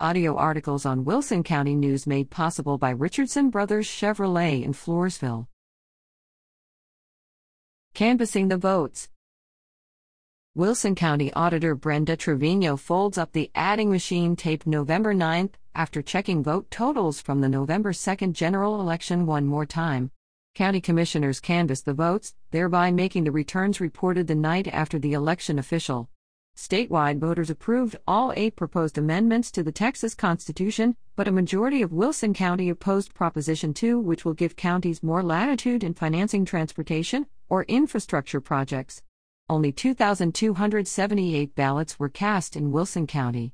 Audio articles on Wilson County News made possible by Richardson Brothers Chevrolet in Floresville. Canvassing the votes. Wilson County Auditor Brenda Trevino folds up the adding machine taped November 9th after checking vote totals from the November 2nd general election one more time. County commissioners canvassed the votes, thereby making the returns reported the night after the election official. Statewide voters approved all eight proposed amendments to the Texas Constitution, but a majority of Wilson County opposed Proposition 2, which will give counties more latitude in financing transportation or infrastructure projects. Only 2,278 ballots were cast in Wilson County.